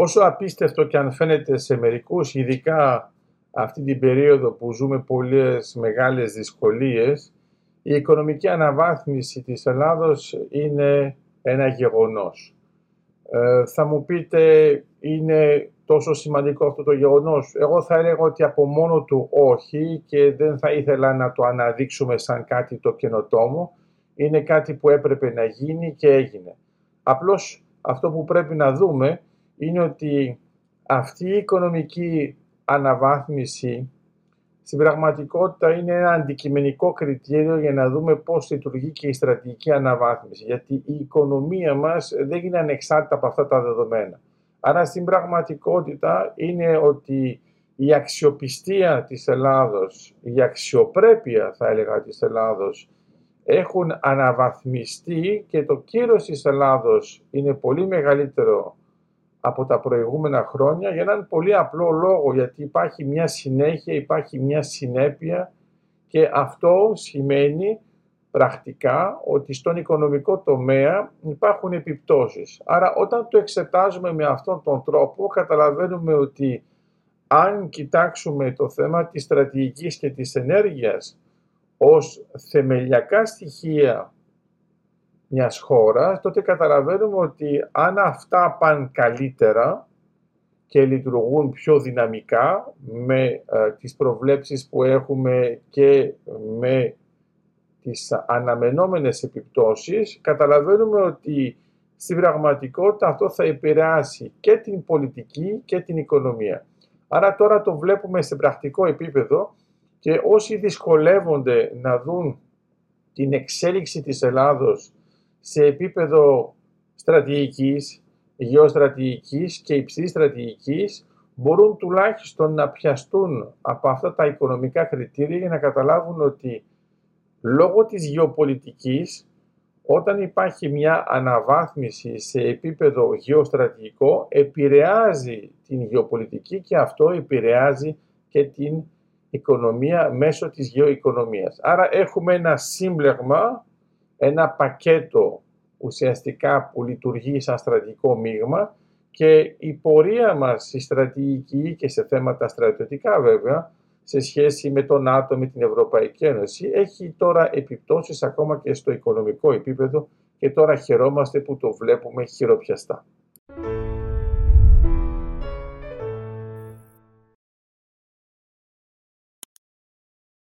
Όσο απίστευτο και αν φαίνεται σε μερικούς, ειδικά αυτή την περίοδο που ζούμε πολλές μεγάλες δυσκολίες, η οικονομική αναβάθμιση της Ελλάδος είναι ένα γεγονός. Ε, θα μου πείτε, είναι τόσο σημαντικό αυτό το γεγονός; Εγώ θα έλεγα ότι από μόνο του όχι και δεν θα ήθελα να το αναδείξουμε σαν κάτι το καινοτόμο. Είναι κάτι που έπρεπε να γίνει και έγινε. Απλώς αυτό που πρέπει να δούμε είναι ότι αυτή η οικονομική αναβάθμιση στην πραγματικότητα είναι ένα αντικειμενικό κριτήριο για να δούμε πώς λειτουργεί και η στρατηγική αναβάθμιση. Γιατί η οικονομία μας δεν είναι ανεξάρτητα από αυτά τα δεδομένα. Άρα στην πραγματικότητα είναι ότι η αξιοπιστία της Ελλάδος, η αξιοπρέπεια θα έλεγα της Ελλάδος έχουν αναβαθμιστεί και το κύρος της Ελλάδος είναι πολύ μεγαλύτερο από τα προηγούμενα χρόνια για έναν πολύ απλό λόγο, γιατί υπάρχει μια συνέχεια, υπάρχει μια συνέπεια και αυτό σημαίνει πρακτικά ότι στον οικονομικό τομέα υπάρχουν επιπτώσεις. Άρα όταν το εξετάζουμε με αυτόν τον τρόπο καταλαβαίνουμε ότι αν κοιτάξουμε το θέμα της στρατηγικής και της ενέργειας ως θεμελιακά στοιχεία μιας χώρας, τότε καταλαβαίνουμε ότι αν αυτά πάνε καλύτερα και λειτουργούν πιο δυναμικά με ε, τις προβλέψεις που έχουμε και με τις αναμενόμενες επιπτώσεις, καταλαβαίνουμε ότι στην πραγματικότητα αυτό θα επηρεάσει και την πολιτική και την οικονομία. Άρα τώρα το βλέπουμε σε πρακτικό επίπεδο και όσοι δυσκολεύονται να δουν την εξέλιξη της Ελλάδος σε επίπεδο στρατηγικής, γεωστρατηγικής και υψηλής στρατηγικής μπορούν τουλάχιστον να πιαστούν από αυτά τα οικονομικά κριτήρια για να καταλάβουν ότι λόγω της γεωπολιτικής όταν υπάρχει μια αναβάθμιση σε επίπεδο γεωστρατηγικό επηρεάζει την γεωπολιτική και αυτό επηρεάζει και την οικονομία μέσω της γεωοικονομίας. Άρα έχουμε ένα σύμπλεγμα ένα πακέτο ουσιαστικά που λειτουργεί σαν στρατηγικό μείγμα και η πορεία μας στη στρατηγική και σε θέματα στρατιωτικά βέβαια σε σχέση με τον ΝΑΤΟ, με την Ευρωπαϊκή Ένωση έχει τώρα επιπτώσεις ακόμα και στο οικονομικό επίπεδο και τώρα χαιρόμαστε που το βλέπουμε χειροπιαστά.